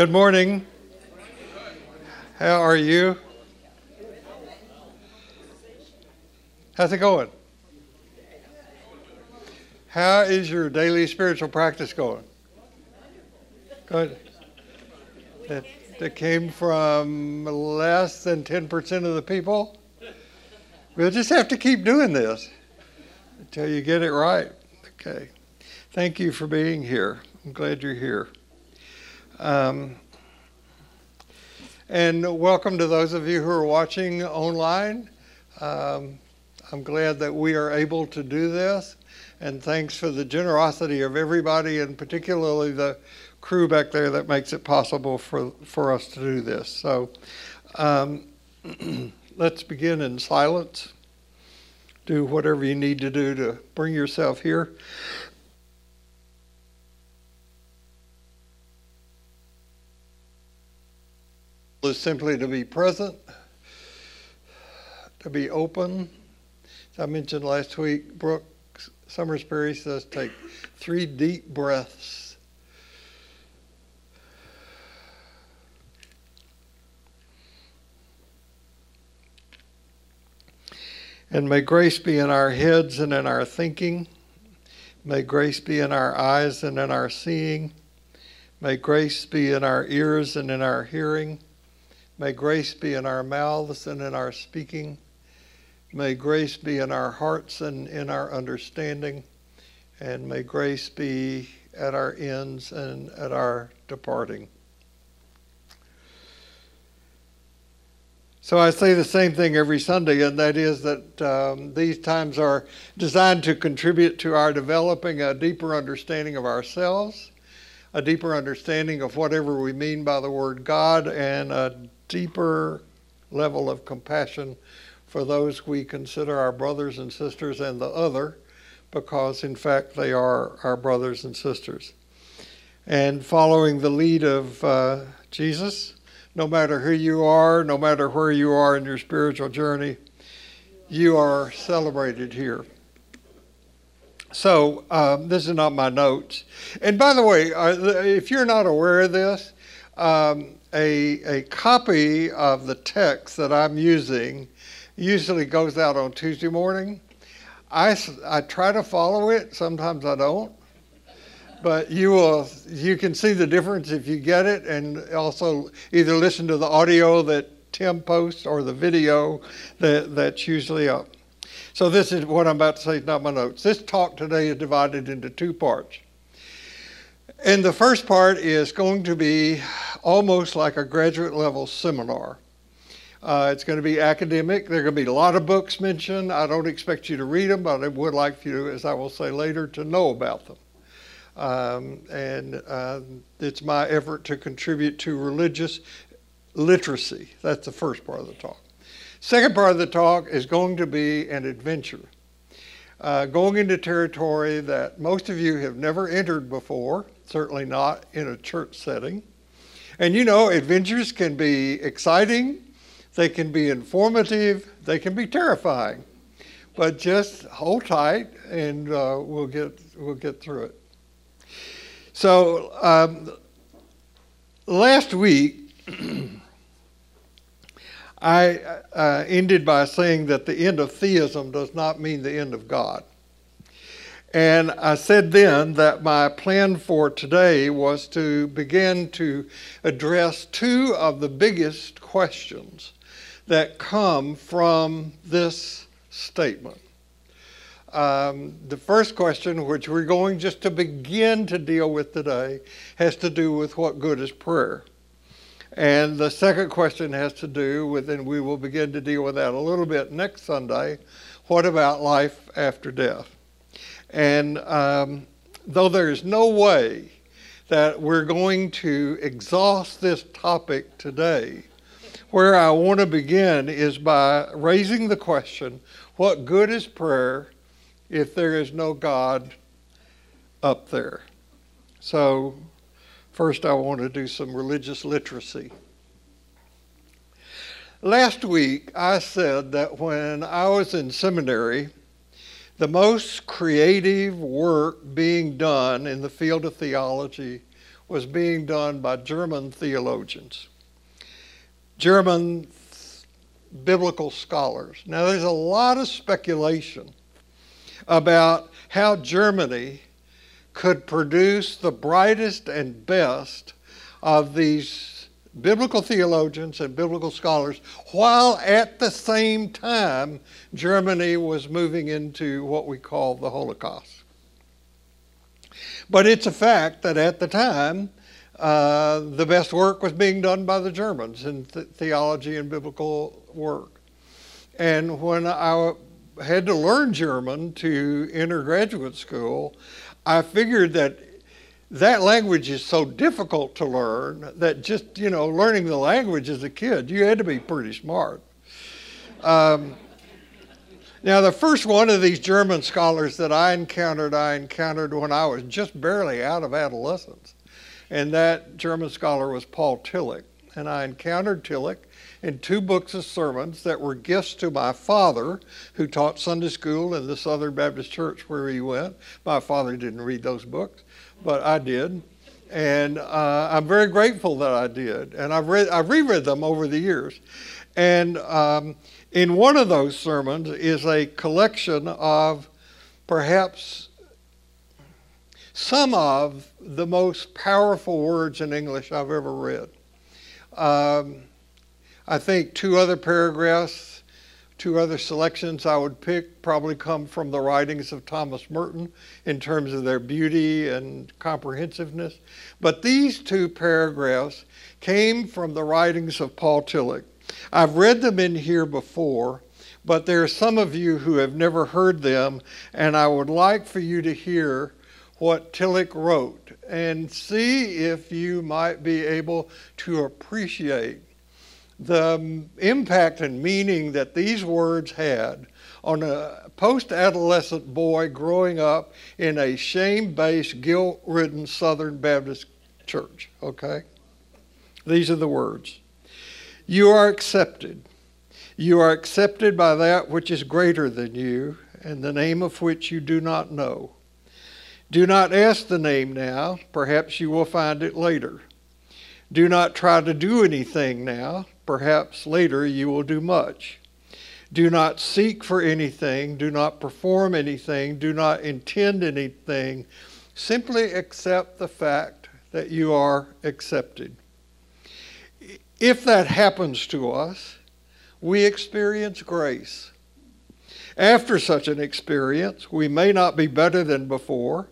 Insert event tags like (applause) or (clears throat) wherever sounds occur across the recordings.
Good morning. How are you? How's it going? How is your daily spiritual practice going? Good. That, that came from less than 10% of the people? We'll just have to keep doing this until you get it right. Okay. Thank you for being here. I'm glad you're here. Um, and welcome to those of you who are watching online. Um, I'm glad that we are able to do this. And thanks for the generosity of everybody, and particularly the crew back there that makes it possible for, for us to do this. So um, (clears throat) let's begin in silence. Do whatever you need to do to bring yourself here. Is simply to be present, to be open. As I mentioned last week, Brooke Summersbury says take three deep breaths. And may grace be in our heads and in our thinking. May grace be in our eyes and in our seeing. May grace be in our ears and in our hearing. May grace be in our mouths and in our speaking. May grace be in our hearts and in our understanding. And may grace be at our ends and at our departing. So I say the same thing every Sunday, and that is that um, these times are designed to contribute to our developing a deeper understanding of ourselves, a deeper understanding of whatever we mean by the word God, and a deeper level of compassion for those we consider our brothers and sisters and the other, because in fact they are our brothers and sisters. And following the lead of uh, Jesus, no matter who you are, no matter where you are in your spiritual journey, you are celebrated here. So, um, this is not my notes. And by the way, uh, if you're not aware of this, um, a, a copy of the text that I'm using usually goes out on Tuesday morning. I, I try to follow it, sometimes I don't. But you will you can see the difference if you get it and also either listen to the audio that Tim posts or the video that, that's usually up. So this is what I'm about to say, not my notes. This talk today is divided into two parts. And the first part is going to be almost like a graduate level seminar. Uh, it's going to be academic. There are going to be a lot of books mentioned. I don't expect you to read them, but I would like you, as I will say later, to know about them. Um, and uh, it's my effort to contribute to religious literacy. That's the first part of the talk. Second part of the talk is going to be an adventure. Uh, going into territory that most of you have never entered before, certainly not in a church setting. And you know, adventures can be exciting, they can be informative, they can be terrifying. But just hold tight and uh, we'll, get, we'll get through it. So, um, last week, (clears throat) I uh, ended by saying that the end of theism does not mean the end of God. And I said then that my plan for today was to begin to address two of the biggest questions that come from this statement. Um, the first question, which we're going just to begin to deal with today, has to do with what good is prayer. And the second question has to do with, and we will begin to deal with that a little bit next Sunday, what about life after death? And um, though there is no way that we're going to exhaust this topic today, where I want to begin is by raising the question what good is prayer if there is no God up there? So, first, I want to do some religious literacy. Last week, I said that when I was in seminary, the most creative work being done in the field of theology was being done by German theologians, German biblical scholars. Now, there's a lot of speculation about how Germany could produce the brightest and best of these biblical theologians and biblical scholars, while at the same time Germany was moving into what we call the Holocaust. But it's a fact that at the time, uh, the best work was being done by the Germans in th- theology and biblical work. And when I had to learn German to enter graduate school, I figured that that language is so difficult to learn that just, you know, learning the language as a kid, you had to be pretty smart. Um, now, the first one of these German scholars that I encountered, I encountered when I was just barely out of adolescence. And that German scholar was Paul Tillich. And I encountered Tillich in two books of sermons that were gifts to my father, who taught Sunday school in the Southern Baptist Church where he went. My father didn't read those books, but I did. And uh, I'm very grateful that I did. And I've, read, I've reread them over the years. And um, in one of those sermons is a collection of perhaps some of the most powerful words in English I've ever read. Um, I think two other paragraphs, two other selections I would pick probably come from the writings of Thomas Merton in terms of their beauty and comprehensiveness. But these two paragraphs came from the writings of Paul Tillich. I've read them in here before, but there are some of you who have never heard them, and I would like for you to hear what Tillich wrote and see if you might be able to appreciate the um, impact and meaning that these words had on a post adolescent boy growing up in a shame based, guilt ridden Southern Baptist church. Okay? These are the words You are accepted. You are accepted by that which is greater than you, and the name of which you do not know. Do not ask the name now, perhaps you will find it later. Do not try to do anything now, perhaps later you will do much. Do not seek for anything, do not perform anything, do not intend anything. Simply accept the fact that you are accepted. If that happens to us, we experience grace. After such an experience, we may not be better than before,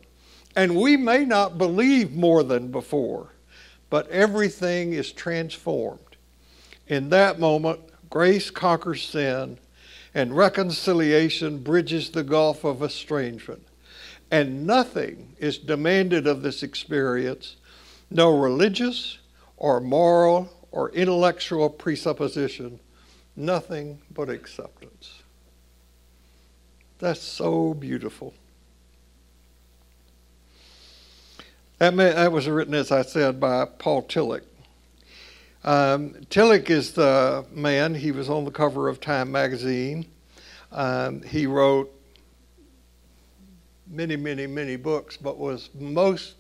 and we may not believe more than before, but everything is transformed. In that moment, grace conquers sin, and reconciliation bridges the gulf of estrangement. And nothing is demanded of this experience, no religious or moral or intellectual presupposition, nothing but acceptance. That's so beautiful. That, may, that was written, as I said, by Paul Tillich. Um, Tillich is the man, he was on the cover of Time magazine. Um, he wrote many, many, many books, but was most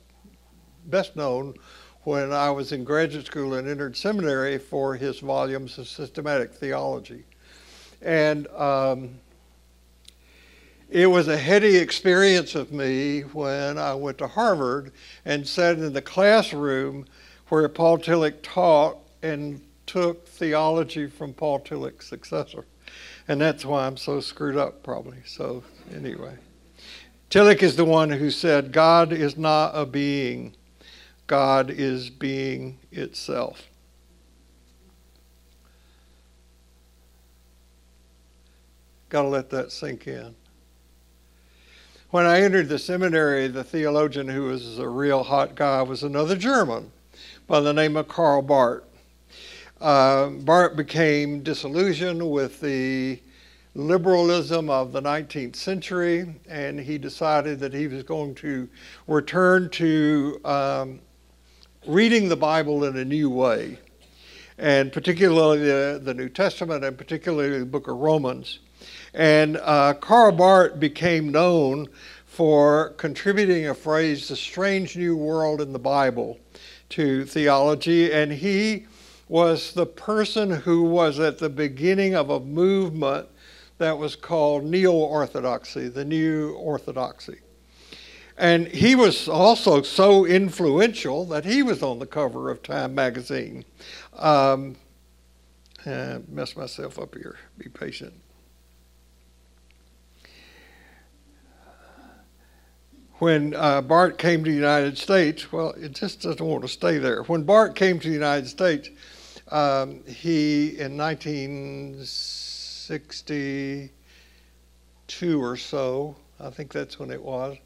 best known when I was in graduate school and entered seminary for his volumes of systematic theology. And um, it was a heady experience of me when I went to Harvard and sat in the classroom where Paul Tillich taught and took theology from Paul Tillich's successor. And that's why I'm so screwed up, probably. So, anyway. Tillich is the one who said, God is not a being, God is being itself. Got to let that sink in. When I entered the seminary, the theologian who was a real hot guy was another German by the name of Karl Barth. Uh, became disillusioned with the liberalism of the 19th century, and he decided that he was going to return to um, reading the Bible in a new way, and particularly the, the New Testament, and particularly the book of Romans. And uh, Karl Barth became known for contributing a phrase, the strange new world in the Bible, to theology. And he was the person who was at the beginning of a movement that was called Neo Orthodoxy, the New Orthodoxy. And he was also so influential that he was on the cover of Time magazine. Um, uh, mess myself up here. Be patient. When uh, Barth came to the United States, well, it just doesn't want to stay there. When Barth came to the United States, um, he, in 1962 or so, I think that's when it was,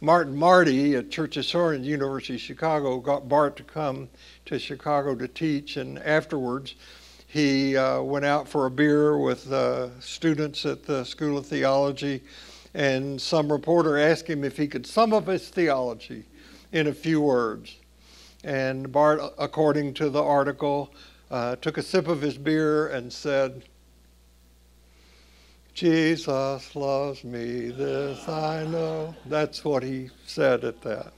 Martin Marty at Church Historian at University of Chicago got Barth to come to Chicago to teach, and afterwards he uh, went out for a beer with uh, students at the School of Theology, and some reporter asked him if he could sum up his theology in a few words. And Barth, according to the article, uh, took a sip of his beer and said, Jesus loves me, this I know. That's what he said at that.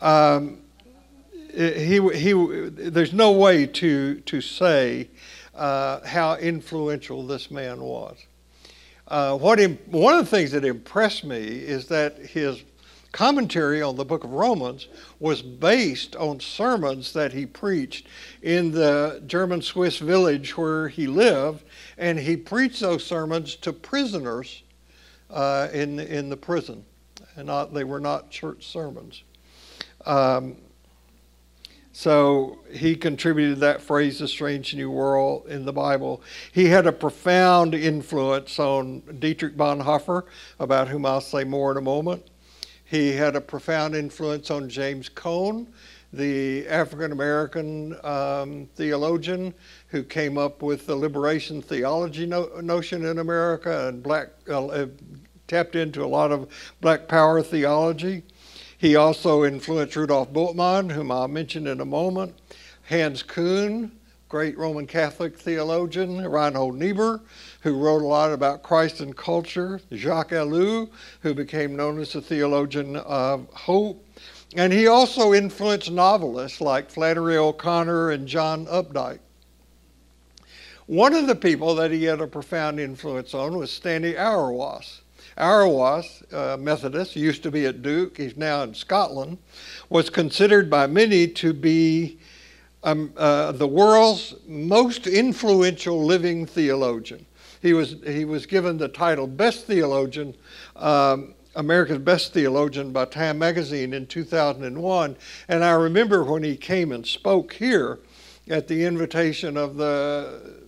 Um, he, he, there's no way to, to say uh, how influential this man was. Uh, what one of the things that impressed me is that his commentary on the book of Romans was based on sermons that he preached in the German Swiss village where he lived, and he preached those sermons to prisoners uh, in, in the prison. And not, they were not church sermons. Um, so he contributed that phrase, the strange new world, in the Bible. He had a profound influence on Dietrich Bonhoeffer, about whom I'll say more in a moment. He had a profound influence on James Cone, the African American um, theologian who came up with the liberation theology no- notion in America and black uh, uh, tapped into a lot of black power theology. He also influenced Rudolf Bultmann, whom I'll mention in a moment, Hans Küng, great Roman Catholic theologian, Reinhold Niebuhr, who wrote a lot about Christ and culture, Jacques Ellul, who became known as the theologian of hope. And he also influenced novelists like Flannery O'Connor and John Updike. One of the people that he had a profound influence on was Stanley Hauerwas. Hauerwas, uh, Methodist, used to be at Duke, he's now in Scotland, was considered by many to be um, uh, the world's most influential living theologian. He was, he was given the title Best Theologian, um, America's Best Theologian by Time Magazine in 2001. And I remember when he came and spoke here at the invitation of the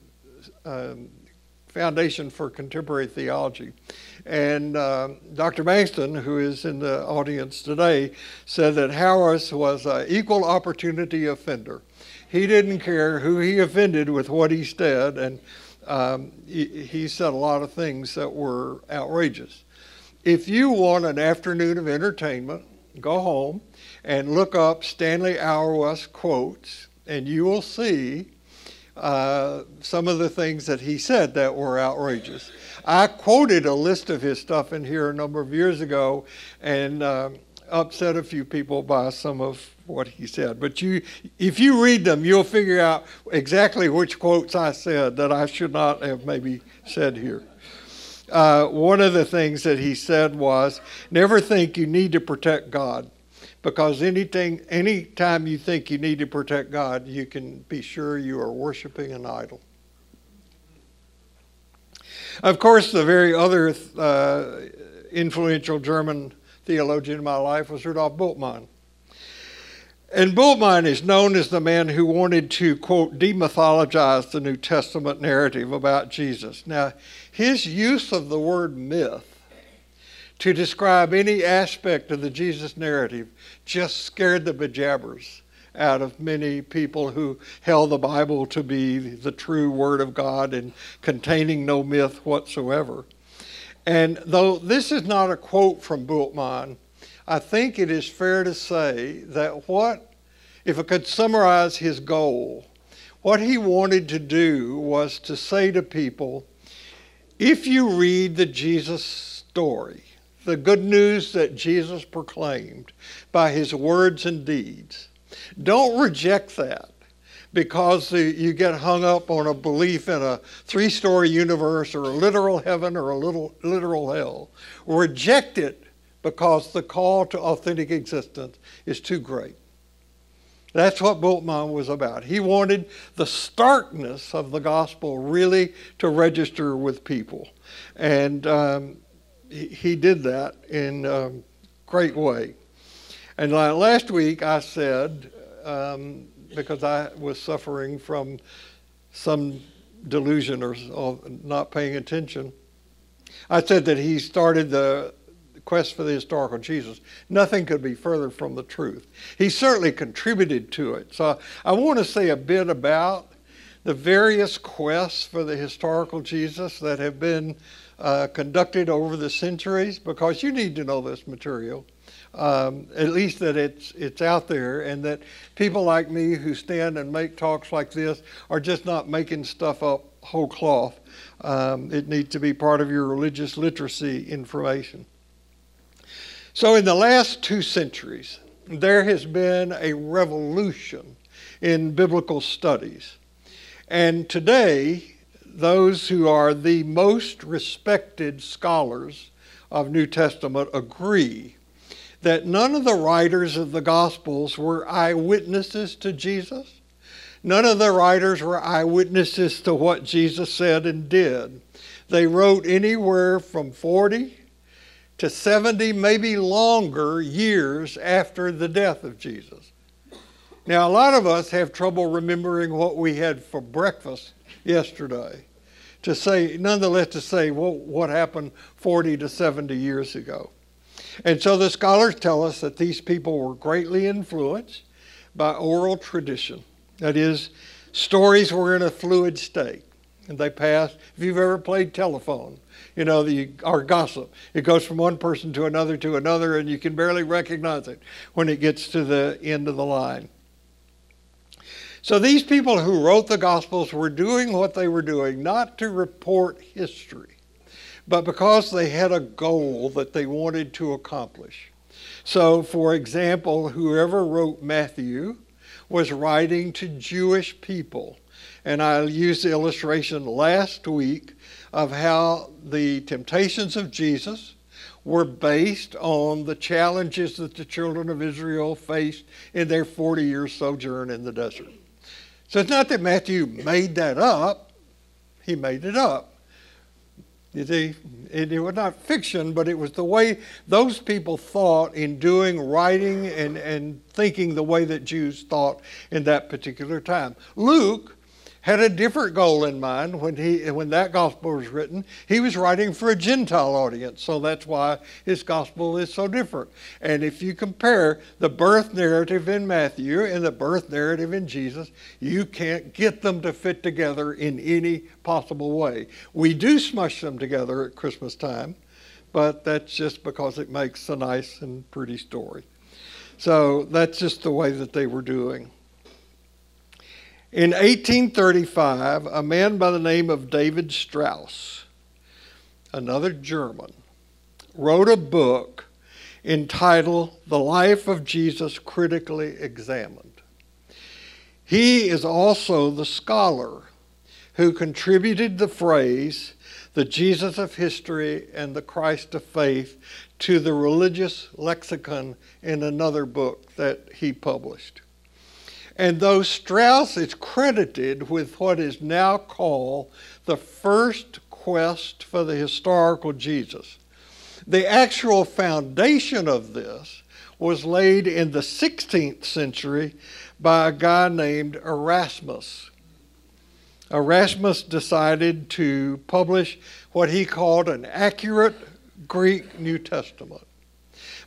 um, Foundation for Contemporary Theology. And uh, Dr. Bankston, who is in the audience today, said that Hauerwas was an equal opportunity offender. He didn't care who he offended with what he said, and um, he, he said a lot of things that were outrageous. If you want an afternoon of entertainment, go home and look up Stanley Hauerwas quotes, and you will see uh, some of the things that he said that were outrageous. I quoted a list of his stuff in here a number of years ago and uh, upset a few people by some of what he said. But you, if you read them, you'll figure out exactly which quotes I said that I should not have maybe said here. Uh, one of the things that he said was, "Never think you need to protect God." because anything anytime you think you need to protect God, you can be sure you are worshiping an idol. Of course, the very other uh, influential German theologian in my life was Rudolf Bultmann. And Bultmann is known as the man who wanted to, quote, demythologize the New Testament narrative about Jesus. Now, his use of the word myth to describe any aspect of the Jesus narrative just scared the bejabbers out of many people who held the Bible to be the true Word of God and containing no myth whatsoever. And though this is not a quote from Bultmann, I think it is fair to say that what, if I could summarize his goal, what he wanted to do was to say to people if you read the Jesus story, the good news that Jesus proclaimed by his words and deeds. Don't reject that because you get hung up on a belief in a three story universe or a literal heaven or a little, literal hell. Reject it because the call to authentic existence is too great. That's what Bultmann was about. He wanted the starkness of the gospel really to register with people. And um, he, he, did that in a great way. And last week I said, um, because I was suffering from some delusion or, or not paying attention, I said that he started the quest for the historical Jesus. Nothing could be further from the truth. He certainly contributed to it. So I want to say a bit about the various quests for the historical Jesus that have been uh, conducted over the centuries because you need to know this material. Um, at least that it's it's out there, and that people like me who stand and make talks like this are just not making stuff up whole cloth. Um, it needs to be part of your religious literacy information. So, in the last two centuries, there has been a revolution in biblical studies. And today, those who are the most respected scholars of New Testament agree that none of the writers of the Gospels were eyewitnesses to Jesus. None of the writers were eyewitnesses to what Jesus said and did. They wrote anywhere from 40 to 70, maybe longer years after the death of Jesus. Now, a lot of us have trouble remembering what we had for breakfast yesterday. To say, nonetheless, to say well, what happened 40 to 70 years ago. And so the scholars tell us that these people were greatly influenced by oral tradition. That is, stories were in a fluid state and they passed. If you've ever played telephone, you know, the, or gossip. It goes from one person to another to another, and you can barely recognize it when it gets to the end of the line. So these people who wrote the Gospels were doing what they were doing, not to report history, but because they had a goal that they wanted to accomplish. So, for example, whoever wrote Matthew was writing to Jewish people. And I used the illustration last week of how the temptations of Jesus were based on the challenges that the children of Israel faced in their 40 year sojourn in the desert. So it's not that Matthew made that up, he made it up. You see, it, it was not fiction, but it was the way those people thought in doing writing and, and thinking the way that Jews thought in that particular time. Luke had a different goal in mind when he when that gospel was written. He was writing for a Gentile audience, so that's why his gospel is so different. And if you compare the birth narrative in Matthew and the birth narrative in Jesus, you can't get them to fit together in any possible way. We do smush them together at Christmas time, but that's just because it makes a nice and pretty story. So that's just the way that they were doing. In 1835, a man by the name of David Strauss, another German, wrote a book entitled The Life of Jesus Critically Examined. He is also the scholar who contributed the phrase, the Jesus of history and the Christ of faith, to the religious lexicon in another book that he published. And though Strauss is credited with what is now called the first quest for the historical Jesus, the actual foundation of this was laid in the 16th century by a guy named Erasmus. Erasmus decided to publish what he called an accurate Greek New Testament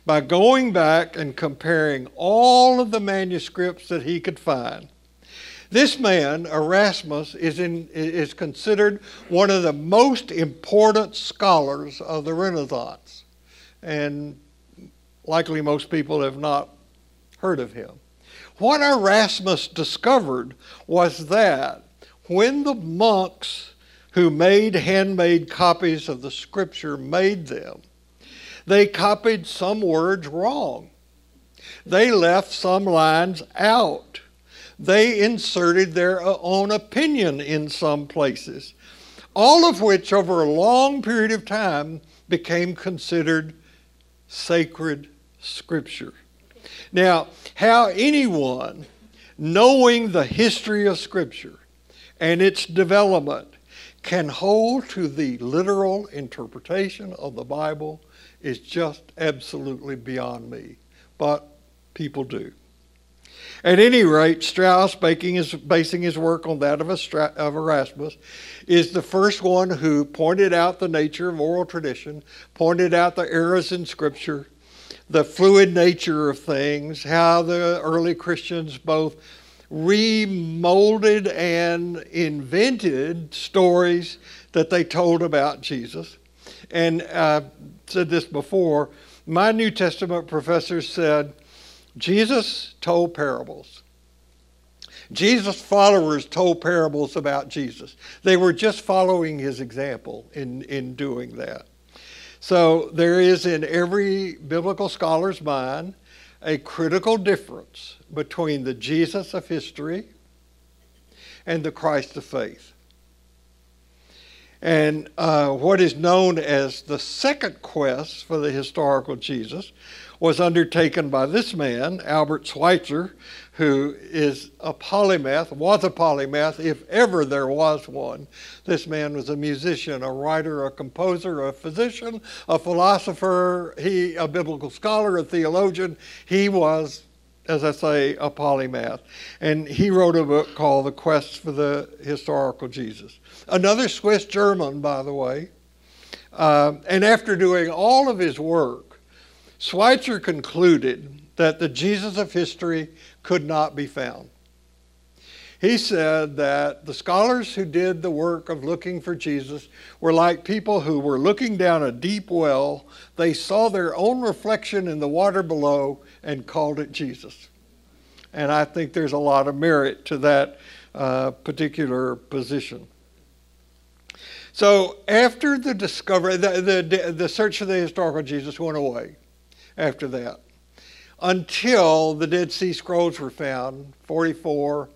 by going back and comparing all of the manuscripts that he could find. This man, Erasmus, is, in, is considered one of the most important scholars of the Renaissance. And likely most people have not heard of him. What Erasmus discovered was that when the monks who made handmade copies of the scripture made them, They copied some words wrong. They left some lines out. They inserted their own opinion in some places. All of which, over a long period of time, became considered sacred scripture. Now, how anyone, knowing the history of scripture and its development, can hold to the literal interpretation of the Bible is just absolutely beyond me. But people do. At any rate, Strauss, his, basing his work on that of, of Erasmus, is the first one who pointed out the nature of oral tradition, pointed out the errors in Scripture, the fluid nature of things, how the early Christians both remolded and invented stories that they told about Jesus. And uh, said this before. My New Testament professor said Jesus told parables. Jesus' followers told parables about Jesus. They were just following his example in, in doing that. So there is in every biblical scholar's mind a critical difference between the Jesus of history and the Christ of faith. And uh, what is known as the second quest for the historical Jesus was undertaken by this man, Albert Schweitzer, who is a polymath, was a polymath if ever there was one. This man was a musician, a writer, a composer, a physician, a philosopher, he a biblical scholar, a theologian. He was as I say, a polymath. And he wrote a book called The Quest for the Historical Jesus. Another Swiss German, by the way. Uh, and after doing all of his work, Schweitzer concluded that the Jesus of history could not be found. He said that the scholars who did the work of looking for Jesus were like people who were looking down a deep well. They saw their own reflection in the water below and called it Jesus. And I think there's a lot of merit to that uh, particular position. So after the discovery, the, the, the search for the historical Jesus went away after that until the Dead Sea Scrolls were found, 44,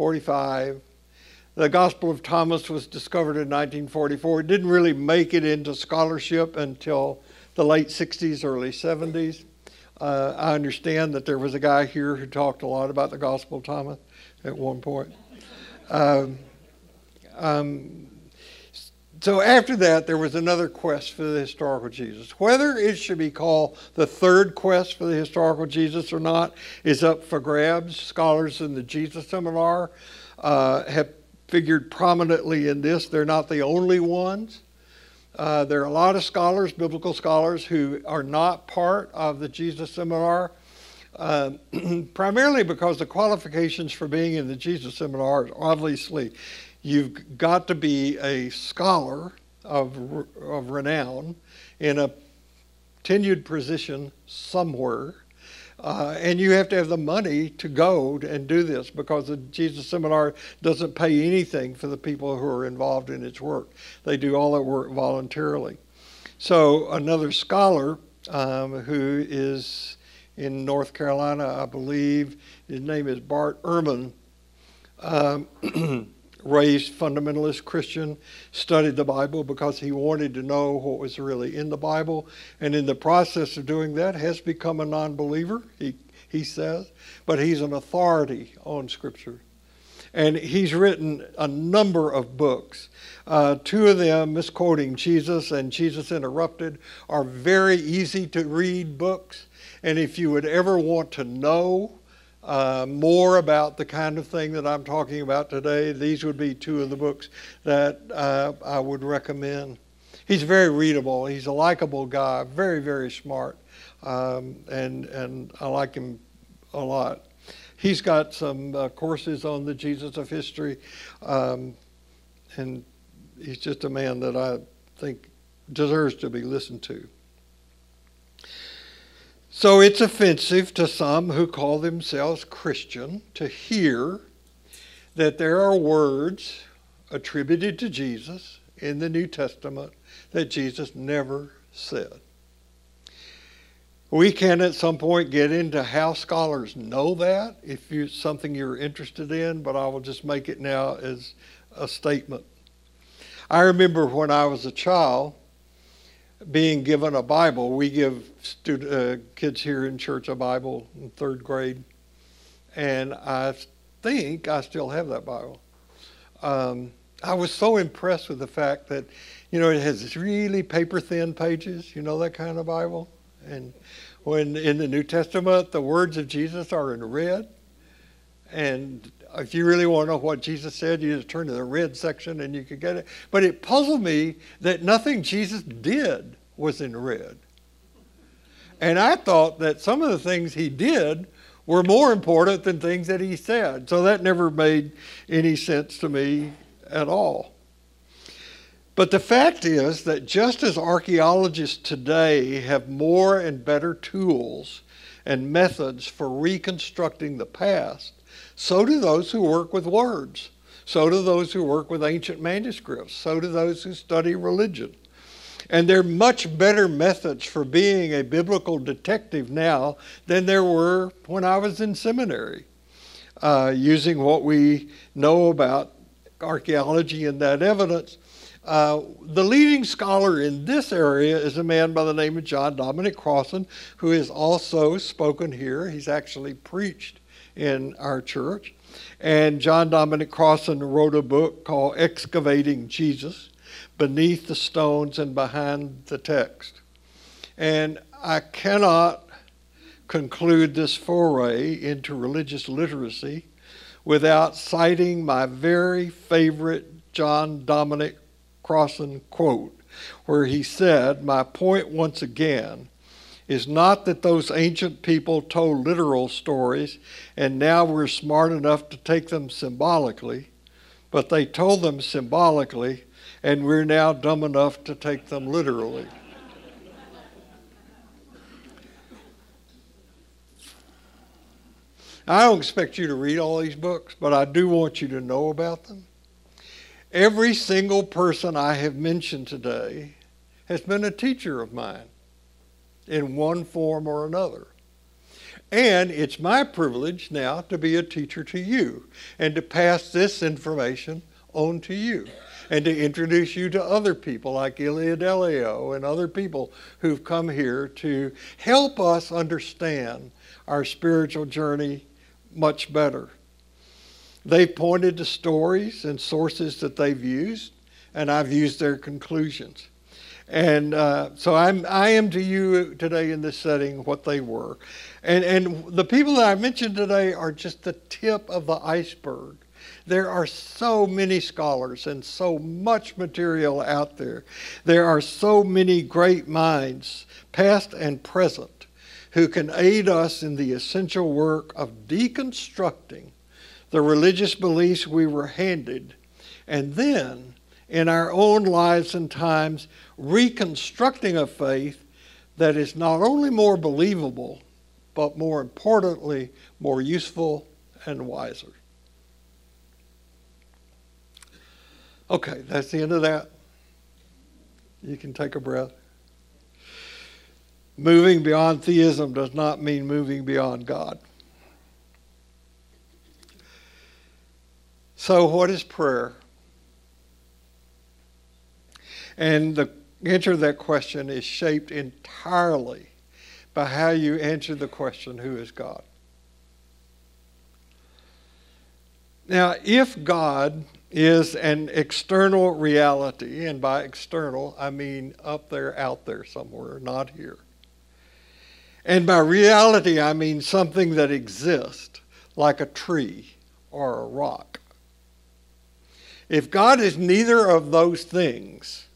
45. The Gospel of Thomas was discovered in 1944. It didn't really make it into scholarship until the late 60s, early 70s. Uh, I understand that there was a guy here who talked a lot about the Gospel of Thomas at one point. Um, um, so after that, there was another quest for the historical Jesus. Whether it should be called the third quest for the historical Jesus or not is up for grabs. Scholars in the Jesus Seminar uh, have figured prominently in this. They're not the only ones. Uh, there are a lot of scholars, biblical scholars, who are not part of the Jesus Seminar, uh, (clears throat) primarily because the qualifications for being in the Jesus Seminar is obviously You've got to be a scholar of, of renown in a tenured position somewhere. Uh, and you have to have the money to go and do this because the Jesus Seminar doesn't pay anything for the people who are involved in its work. They do all that work voluntarily. So, another scholar um, who is in North Carolina, I believe, his name is Bart Ehrman. Um, (clears throat) raised fundamentalist Christian, studied the Bible because he wanted to know what was really in the Bible, and in the process of doing that has become a non-believer, he, he says, but he's an authority on Scripture. And he's written a number of books. Uh, two of them, Misquoting Jesus and Jesus Interrupted, are very easy to read books. And if you would ever want to know uh, more about the kind of thing that I'm talking about today, these would be two of the books that uh, I would recommend. He's very readable. He's a likable guy, very, very smart, um, and and I like him a lot. He's got some uh, courses on the Jesus of history, um, and he's just a man that I think deserves to be listened to. So it's offensive to some who call themselves Christian to hear that there are words attributed to Jesus in the New Testament that Jesus never said. We can at some point get into how scholars know that if it's something you're interested in, but I will just make it now as a statement. I remember when I was a child being given a Bible. We give uh, kids here in church a Bible in third grade, and I think I still have that Bible. Um, I was so impressed with the fact that, you know, it has really paper thin pages, you know, that kind of Bible. And when in the New Testament, the words of Jesus are in red. And if you really want to know what Jesus said, you just turn to the red section and you can get it. But it puzzled me that nothing Jesus did was in red. And I thought that some of the things he did were more important than things that he said. So that never made any sense to me at all. But the fact is that just as archaeologists today have more and better tools and methods for reconstructing the past, so do those who work with words. So do those who work with ancient manuscripts. So do those who study religion. And there are much better methods for being a biblical detective now than there were when I was in seminary, uh, using what we know about archaeology and that evidence. Uh, the leading scholar in this area is a man by the name of John Dominic Crossan, who has also spoken here. He's actually preached in our church. And John Dominic Crossan wrote a book called Excavating Jesus Beneath the Stones and Behind the Text. And I cannot conclude this foray into religious literacy without citing my very favorite John Dominic Crossan quote, where he said, My point once again is not that those ancient people told literal stories and now we're smart enough to take them symbolically, but they told them symbolically and we're now dumb enough to take them literally. I don't expect you to read all these books, but I do want you to know about them. Every single person I have mentioned today has been a teacher of mine in one form or another. And it's my privilege now to be a teacher to you and to pass this information on to you and to introduce you to other people like Ilia Delio and other people who've come here to help us understand our spiritual journey much better. They've pointed to stories and sources that they've used, and I've used their conclusions. And uh, so I'm, I am to you today in this setting what they were. And, and the people that I mentioned today are just the tip of the iceberg. There are so many scholars and so much material out there. There are so many great minds, past and present, who can aid us in the essential work of deconstructing the religious beliefs we were handed, and then, in our own lives and times, reconstructing a faith that is not only more believable, but more importantly, more useful and wiser. Okay, that's the end of that. You can take a breath. Moving beyond theism does not mean moving beyond God. So, what is prayer? And the answer to that question is shaped entirely by how you answer the question, Who is God? Now, if God is an external reality, and by external, I mean up there, out there somewhere, not here and by reality, I mean something that exists, like a tree or a rock. If God is neither of those things,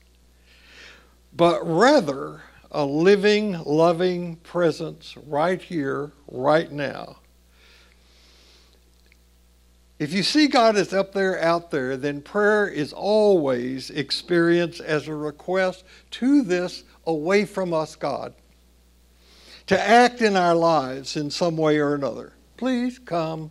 but rather a living, loving presence right here, right now, if you see God as up there, out there, then prayer is always experienced as a request to this away from us, God to act in our lives in some way or another. Please come.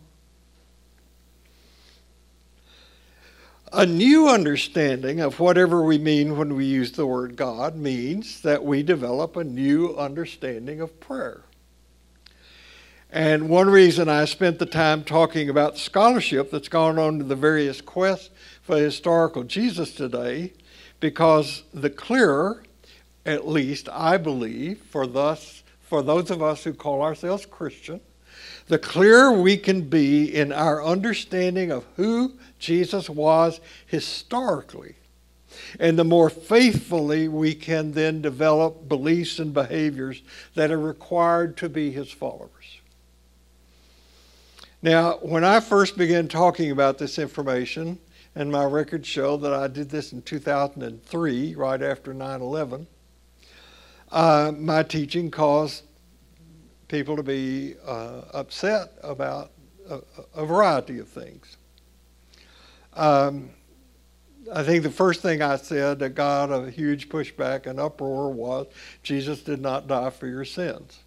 A new understanding of whatever we mean when we use the word God means that we develop a new understanding of prayer. And one reason I spent the time talking about scholarship that's gone on to the various quests for historical Jesus today, because the clearer, at least I believe, for thus for those of us who call ourselves Christian, the clearer we can be in our understanding of who Jesus was historically. And the more faithfully we can then develop beliefs and behaviors that are required to be his followers. Now, when I first began talking about this information, and my records show that I did this in 2003, right after 9 11, uh, my teaching caused people to be uh, upset about a, a, variety of things. Um, I think the first thing I said that got a huge pushback and uproar was Jesus did not die for your sins.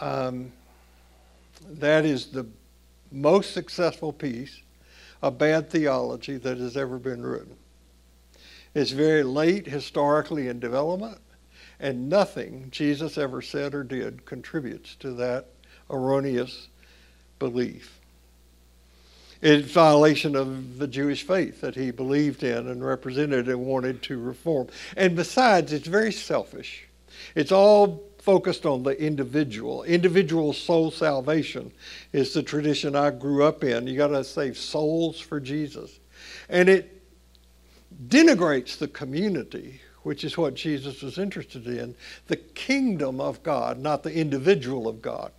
Um, that is the most successful piece of bad theology that has ever been written. It's very late historically in development, and nothing Jesus ever said or did contributes to that erroneous belief in violation of the Jewish faith that he believed in and represented and wanted to reform. And besides, it's very selfish. It's all focused on the individual. Individual soul salvation is the tradition I grew up in. You got to save souls for Jesus. And it denigrates the community, which is what Jesus was interested in the kingdom of God, not the individual of God.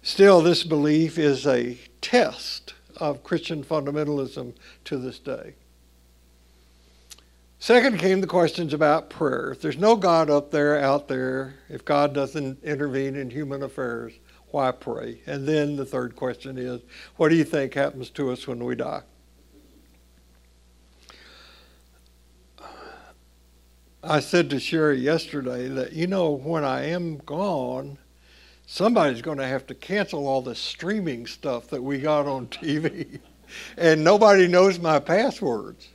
Still, this belief is a test of Christian fundamentalism to this day. Second came the questions about prayer. If there's no God up there, out there, if God doesn't intervene in human affairs, why pray? And then the third question is, what do you think happens to us when we die? I said to Sherry yesterday that, you know, when I am gone, somebody's going to have to cancel all the streaming stuff that we got on (laughs) TV, and nobody knows my passwords.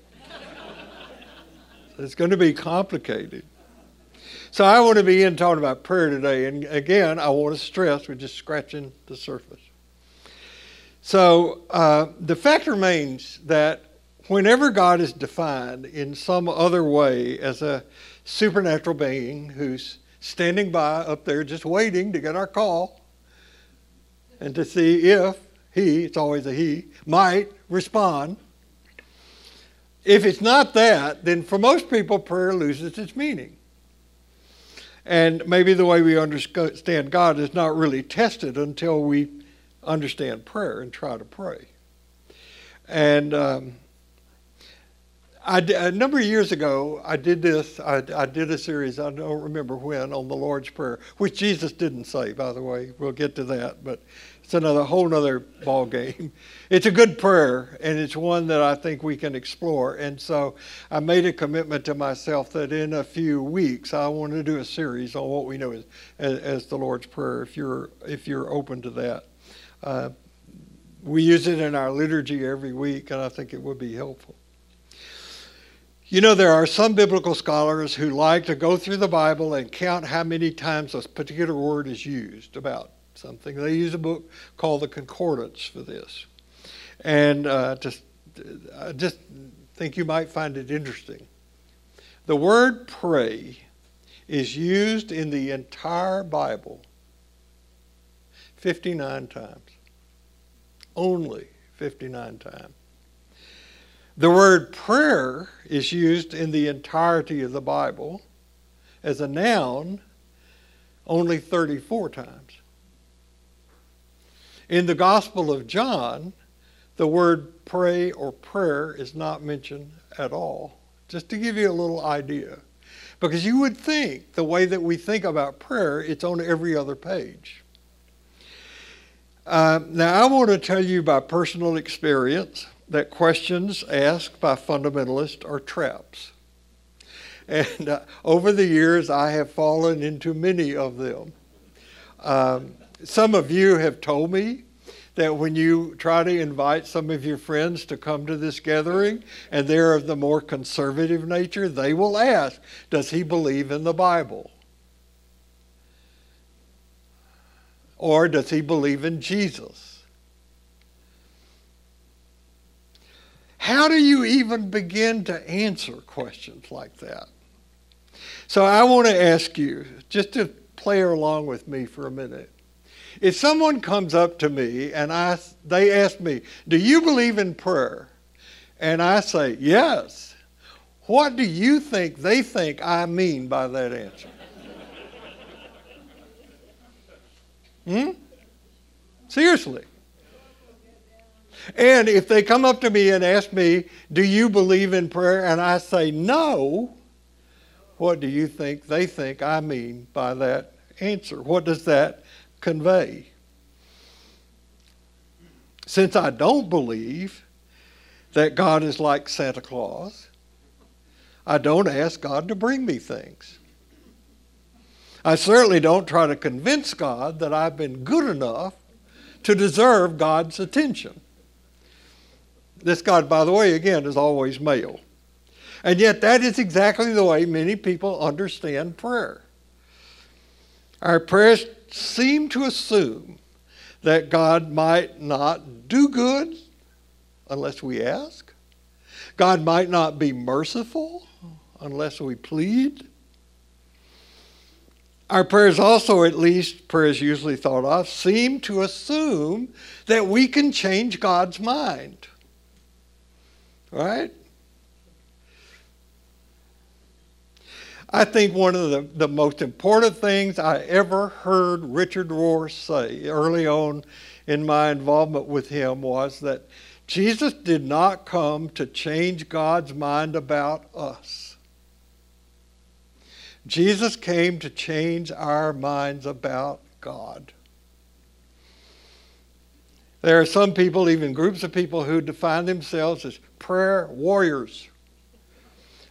it's going to be complicated. So I want to begin talking about prayer today, and again, I want to stress we're just scratching the surface. So uh, the fact remains that whenever God is defined in some other way as a supernatural being who's standing by up there just waiting to get our call and to see if he, it's always a he, might respond. If it's not that, then for most people, prayer loses its meaning. And maybe the way we understand God is not really tested until we understand prayer and try to pray. And um, I, a number of years ago, I did this. I, I, did a series, I don't remember when, on the Lord's Prayer, which Jesus didn't say, by the way. We'll get to that, but it's another whole other ball game. (laughs) It's a good prayer, and it's one that I think we can explore. And so I made a commitment to myself that in a few weeks I want to do a series on what we know as, as, as the Lord's Prayer. If you're if you're open to that, uh, we use it in our liturgy every week, and I think it would be helpful. You know, there are some biblical scholars who like to go through the Bible and count how many times a particular word is used about something. They use a book called the Concordance for this. And uh, I just think you might find it interesting. The word pray is used in the entire Bible 59 times. Only 59 times. The word prayer is used in the entirety of the Bible as a noun only 34 times. In the Gospel of John, the word pray or prayer is not mentioned at all, just to give you a little idea. Because you would think the way that we think about prayer, it's on every other page. Uh, now, I want to tell you by personal experience that questions asked by fundamentalists are traps. And uh, over the years, I have fallen into many of them. Um, some of you have told me that when you try to invite some of your friends to come to this gathering and they're of the more conservative nature, they will ask, Does he believe in the Bible? Or does he believe in Jesus? How do you even begin to answer questions like that? So I want to ask you, just to play along with me for a minute. If someone comes up to me and I, they ask me, Do you believe in prayer? And I say, Yes. What do you think they think I mean by that answer? hmm? Seriously. And if they come up to me and ask me, Do you believe in prayer? And I say, No, what do you think they think I mean by that answer? What does that convey? Since I don't believe that God is like Santa Claus, I don't ask God to bring me things. I certainly don't try to convince God that I've been good enough to deserve God's attention. This God, by the way, again, is always male. And yet, that is exactly the way many people understand prayer. Our prayers seem to assume that God might not do good unless we ask. God might not be merciful unless we plead. Our prayers also, at least prayers usually thought of, seem to assume that we can change God's mind. Right? I think one of the, the most important things I ever heard Richard Rohr say early on in my involvement with him was that Jesus did not come to change God's mind about us. Jesus came to change our minds about God. There are some people, even groups of people, who define themselves as prayer warriors,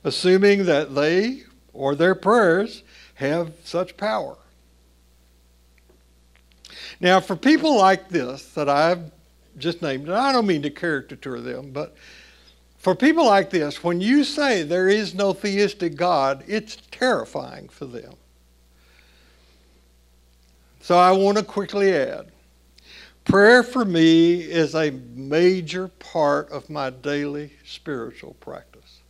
assuming that they or their prayers have such power. Now, for people like this that I've just named, and I don't mean to caricature them, but for people like this, when you say there is no theistic God, it's terrifying for them. So I want to quickly add prayer for me is a major part of my daily spiritual practice.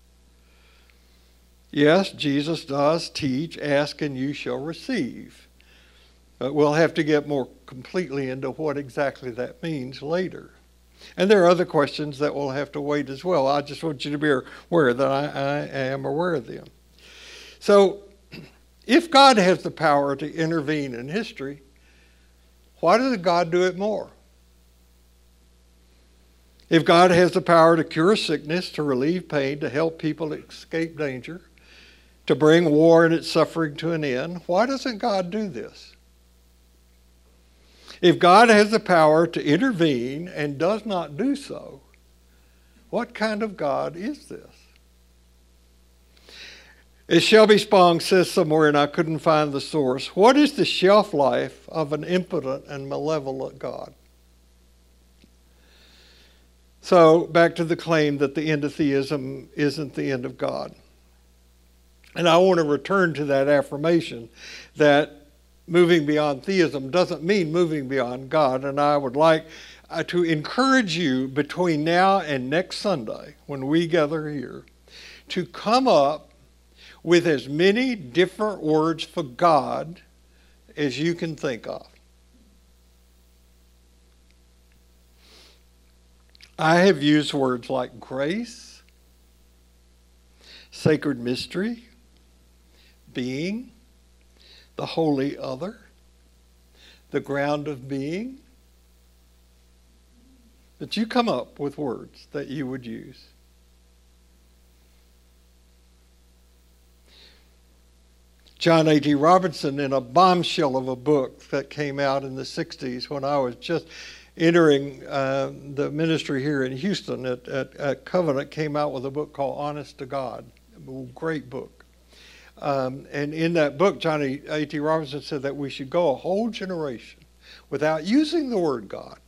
Yes, Jesus does teach, ask and you shall receive. But we'll have to get more completely into what exactly that means later. And there are other questions that we'll have to wait as well. I just want you to be aware that I, I am aware of them. So, (clears throat) if God has the power to intervene in history, why does God do it more? If God has the power to cure sickness, to relieve pain, to help people escape danger, to bring war and its suffering to an end. Why doesn't God do this? If God has the power to intervene and does not do so, what kind of God is this? As Shelby Spong says somewhere, and I couldn't find the source, what is the shelf life of an impotent and malevolent God? So, back to the claim that the end of theism isn't the end of God. And I want to return to that affirmation that moving beyond theism doesn't mean moving beyond God. And I would like uh, to encourage you between now and next Sunday, when we gather here, to come up with as many different words for God as you can think of. I have used words like grace, sacred mystery, being, the wholly other, the ground of being. That you come up with words that you would use. John A.T. Robinson, in a bombshell of a book that came out in the 60s when I was just entering uh, the ministry here in Houston at, at, at Covenant, came out with a book called Honest to God. Great book. Um, and in that book, Johnny A.T. Robinson said that we should go a whole generation without using the word God,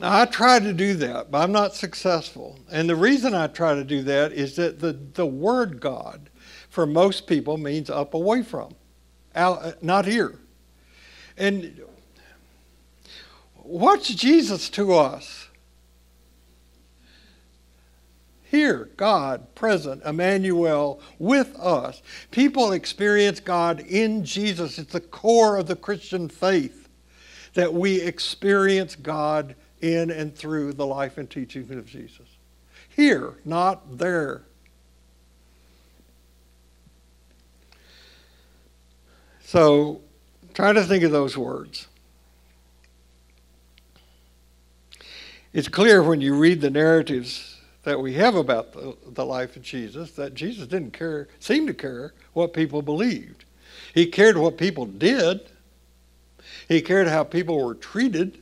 Now, I try to do that, but I'm not successful. And the reason I try to do that is that the, the word God for most people means up away from, out, uh, not here. And what's Jesus to us? Here, God present, Emmanuel with us. People experience God in Jesus. It's the core of the Christian faith that we experience God in and through the life and teaching of Jesus. Here, not there. So try to think of those words. It's clear when you read the narratives that we have about the, the life of Jesus that Jesus didn't care, seem to care what people believed. He cared what people did. He cared how people were treated.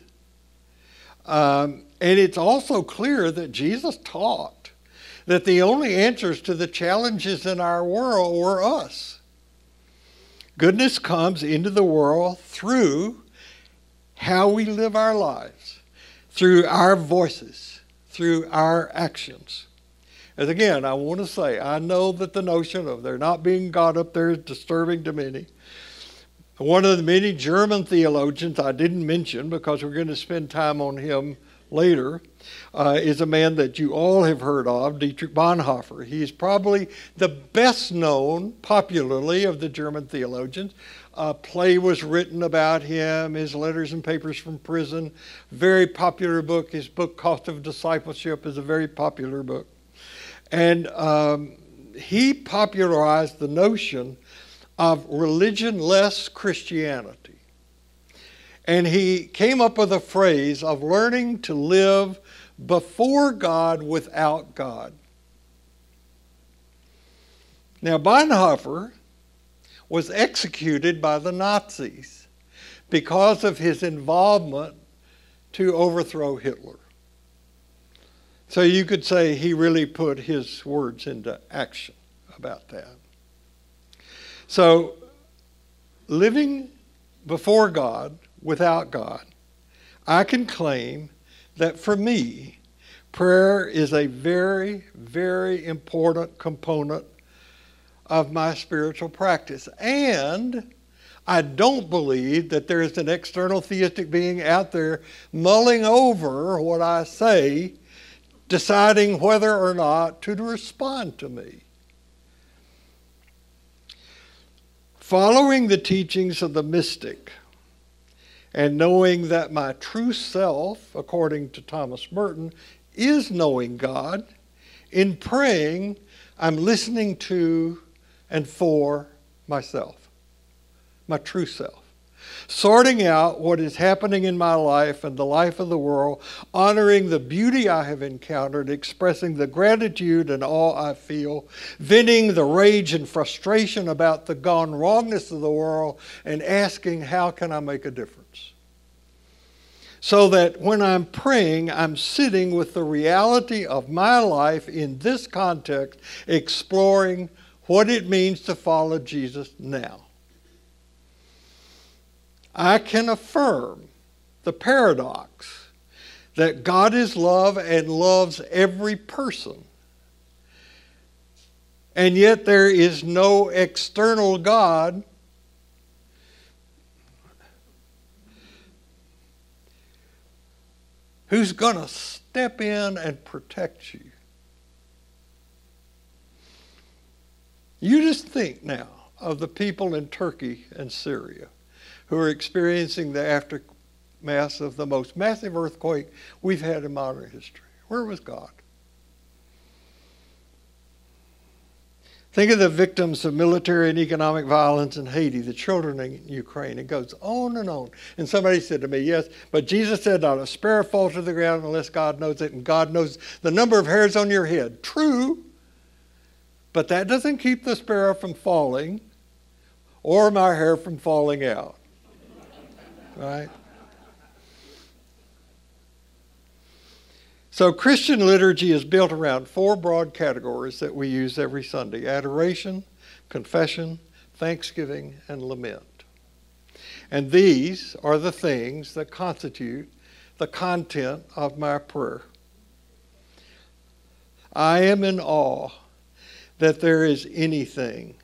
Um, and it's also clear that Jesus taught that the only answers to the challenges in our world were us. Goodness comes into the world through how we live our lives, through our voices, through our actions. And again, I want to say, I know that the notion of there not being God up there is disturbing to many. One of the many German theologians I didn't mention because we're going to spend time on him later uh, is a man that you all have heard of, Dietrich Bonhoeffer. He's probably the best known popularly of the German theologians. A play was written about him, his letters and papers from prison. Very popular book. His book, Cost of Discipleship, is a very popular book. And um, he popularized the notion of religionless Christianity. And he came up with a phrase of learning to live before God without God. Now, Bonhoeffer was executed by the Nazis because of his involvement to overthrow Hitler. So you could say he really put his words into action about that. So, living before God, without God, I can claim that for me, prayer is a very, very important component of my spiritual practice. And I don't believe that there is an external theistic being out there mulling over what I say, deciding whether or not to respond to me. Following the teachings of the mystic and knowing that my true self, according to Thomas Merton, is knowing God, in praying, I'm listening to and for myself, my true self sorting out what is happening in my life and the life of the world, honoring the beauty I have encountered, expressing the gratitude and awe I feel, venting the rage and frustration about the gone wrongness of the world, and asking, How can I make a difference? So that when I'm praying, I'm sitting with the reality of my life in this context, exploring what it means to follow Jesus now. I can affirm the paradox that God is love and loves every person. And yet there is no external God who's going to step in and protect you. You just think now of the people in Turkey and Syria who are experiencing the aftermath of the most massive earthquake we've had in modern history. Where was God? Think of the victims of military and economic violence in Haiti, the children in Ukraine. It goes on and on. And somebody said to me, Yes, but Jesus said, Not a sparrow falls to the ground unless God knows it, and God knows the number of hairs on your head. True, but that doesn't keep the sparrow from falling or my hair from falling out right? So, Christian liturgy is built around four broad categories that we use every Sunday adoration, confession, thanksgiving, and lament. And these are the things that constitute the content of my prayer. I am in awe that there is anything,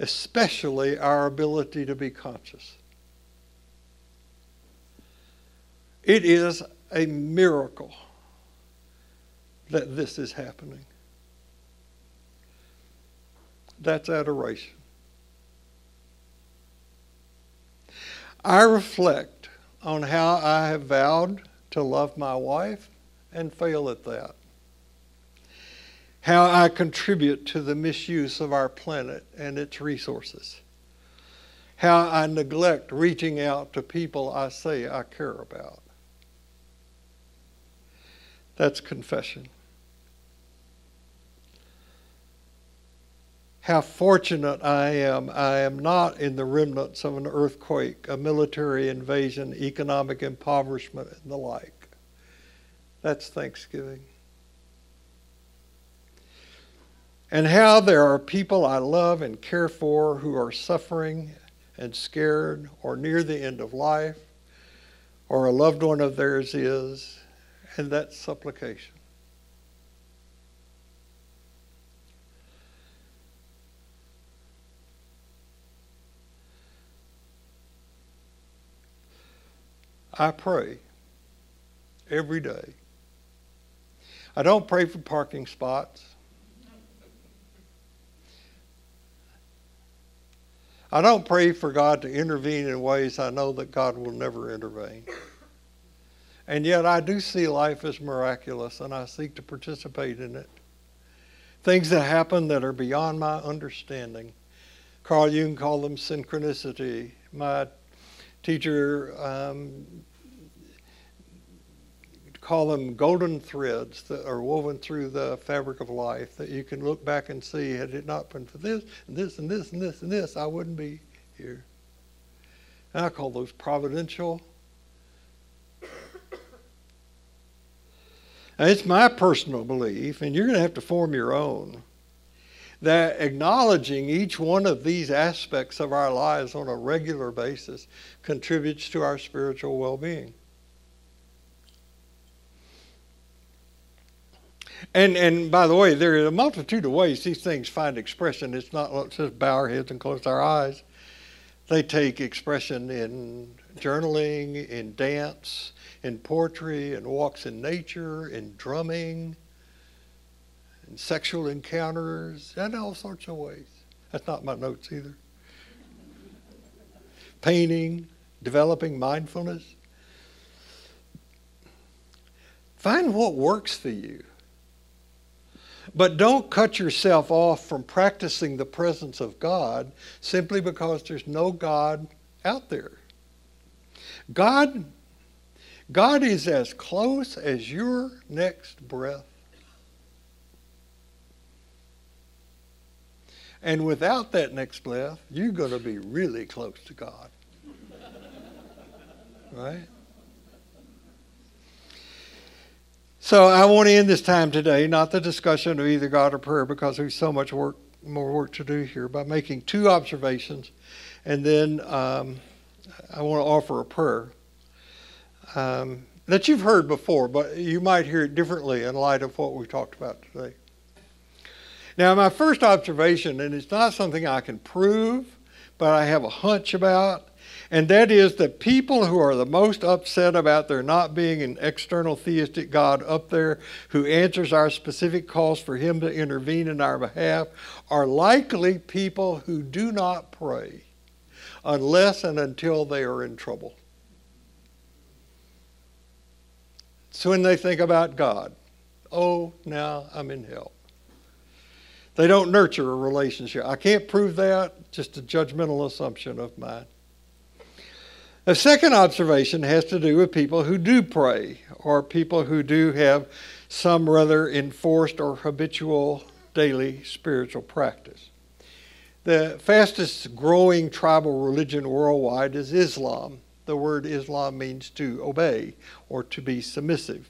especially our ability to be conscious. It is a miracle that this is happening. That's adoration. I reflect on how I have vowed to love my wife and fail at that. How I contribute to the misuse of our planet and its resources. How I neglect reaching out to people I say I care about. That's confession. How fortunate I am. I am not in the remnants of an earthquake, a military invasion, economic impoverishment, and the like. That's Thanksgiving. And how there are people I love and care for who are suffering and scared or near the end of life, or a loved one of theirs is, and that supplication. I pray every day. I don't pray for parking spots. I don't pray for God to intervene in ways I know that God will never intervene. And yet I do see life as miraculous and I seek to participate in it. Things that happen that are beyond my understanding. Carl Jung called them synchronicity. My teacher um, them golden threads that are woven through the fabric of life that you can look back and see had it not been for this and this and this and this and this, I wouldn't be here. And I call those providential. It's my personal belief, and you're going to have to form your own, that acknowledging each one of these aspects of our lives on a regular basis contributes to our spiritual well being. And and by the way, there are a multitude of ways these things find expression. It's not just bow our heads and close our eyes. They take expression in journaling, in dance, in poetry, in walks in nature, in drumming, in sexual encounters, and all sorts of ways. That's not my notes either. Painting, developing mindfulness. Find what works for you. But don't cut yourself off from practicing the presence of God simply because there's no God out there. God, God is as close as your next breath. And without that next breath, you're going to be really close to God. (laughs) right? So I want to end this time today, not the discussion of either God or prayer, because there's so much work, more work to do here, by making two observations, and then um, I want to offer a prayer um, that you've heard before, but you might hear it differently in light of what we talked about today. Now, my first observation, and it's not something I can prove, but I have a hunch about, and that is that people who are the most upset about there not being an external theistic God up there who answers our specific calls for Him to intervene in our behalf are likely people who do not pray unless and until they are in trouble. So when they think about God, oh, now I'm in hell. They don't nurture a relationship. I can't prove that, just a judgmental assumption of mine. A second observation has to do with people who do pray or people who do have some rather enforced or habitual daily spiritual practice. The fastest growing tribal religion worldwide is Islam. The word Islam means to obey or to be submissive.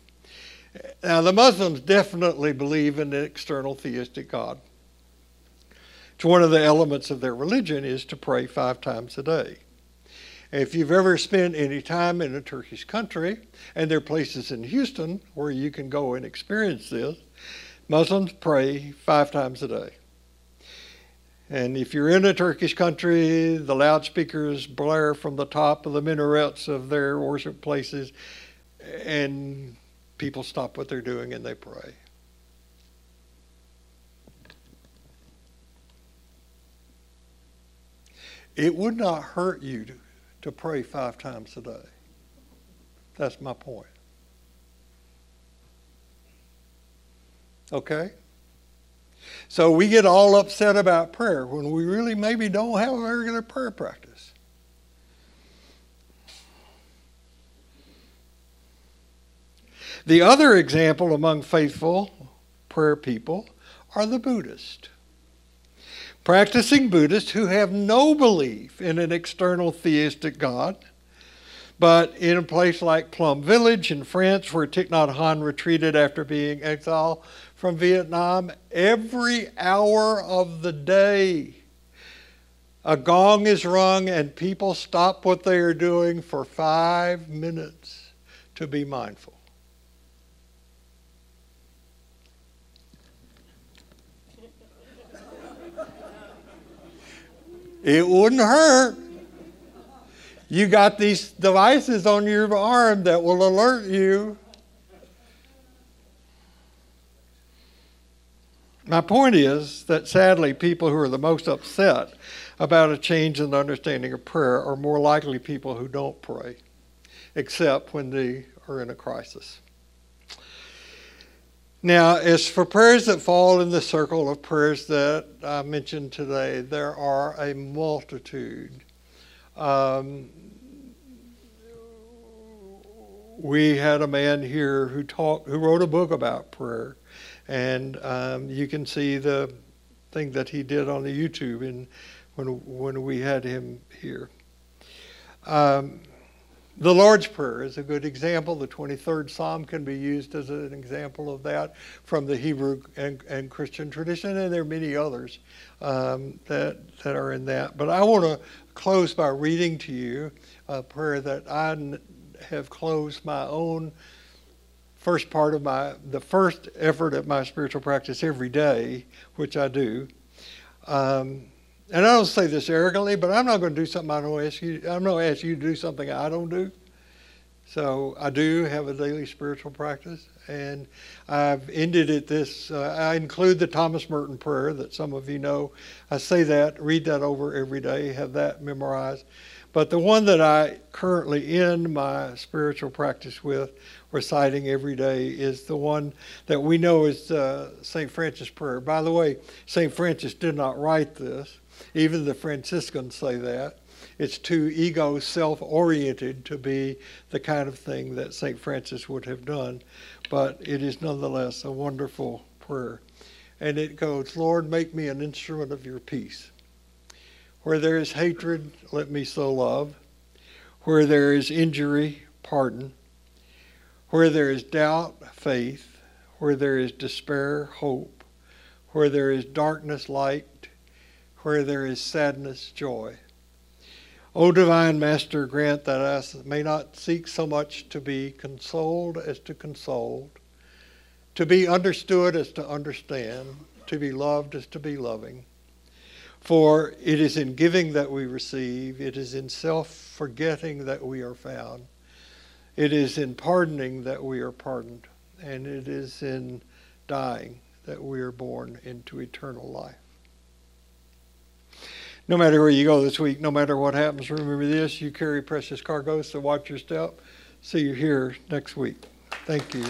Now, the Muslims definitely believe in an external theistic God. It's one of the elements of their religion is to pray five times a day. If you've ever spent any time in a Turkish country, and there are places in Houston where you can go and experience this, Muslims pray five times a day. And if you're in a Turkish country, the loudspeakers blare from the top of the minarets of their worship places, and people stop what they're doing and they pray. It would not hurt you to, pray five times a day. That's my point. Okay? So we get all upset about prayer when we really maybe don't have a regular prayer practice. The other example among faithful prayer people are the Buddhists. Practicing Buddhists who have no belief in an external theistic God, but in a place like Plum Village in France, where Thich Nhat Hanh retreated after being exiled from Vietnam, every hour of the day, a gong is rung and people stop what they are doing for five minutes to be mindful. It wouldn't hurt. You got these devices on your arm that will alert you. My point is that sadly, people who are the most upset about a change in the understanding of prayer are more likely people who don't pray, except when they are in a crisis. Now, as for prayers that fall in the circle of prayers that I mentioned today, there are a multitude. Um, we had a man here who talked, who wrote a book about prayer, and um, you can see the thing that he did on the YouTube in, when when we had him here. Um, the Lord's Prayer is a good example. The 23rd Psalm can be used as an example of that from the Hebrew and, and Christian tradition, and there are many others um, that, that are in that. But I want to close by reading to you a prayer that I have closed my own first part of my, the first effort at my spiritual practice every day, which I do. Um, and I don't say this arrogantly, but I'm not going to do something I don't ask you. I'm not going to ask you to do something I don't do. So I do have a daily spiritual practice, and I've ended it this. Uh, I include the Thomas Merton prayer that some of you know. I say that, read that over every day, have that memorized. But the one that I currently end my spiritual practice with, reciting every day, is the one that we know is uh, St. Francis' prayer. By the way, St. Francis did not write this. Even the Franciscans say that. It's too ego self oriented to be the kind of thing that St. Francis would have done, but it is nonetheless a wonderful prayer. And it goes, Lord, make me an instrument of your peace. Where there is hatred, let me sow love. Where there is injury, pardon. Where there is doubt, faith. Where there is despair, hope. Where there is darkness, light where there is sadness, joy. O divine Master, grant that I may not seek so much to be consoled as to console, to be understood as to understand, to be loved as to be loving. For it is in giving that we receive, it is in self forgetting that we are found, it is in pardoning that we are pardoned, and it is in dying that we are born into eternal life no matter where you go this week, no matter what happens, remember this you carry precious cargoes, so watch your step. See you here next week. Thank you.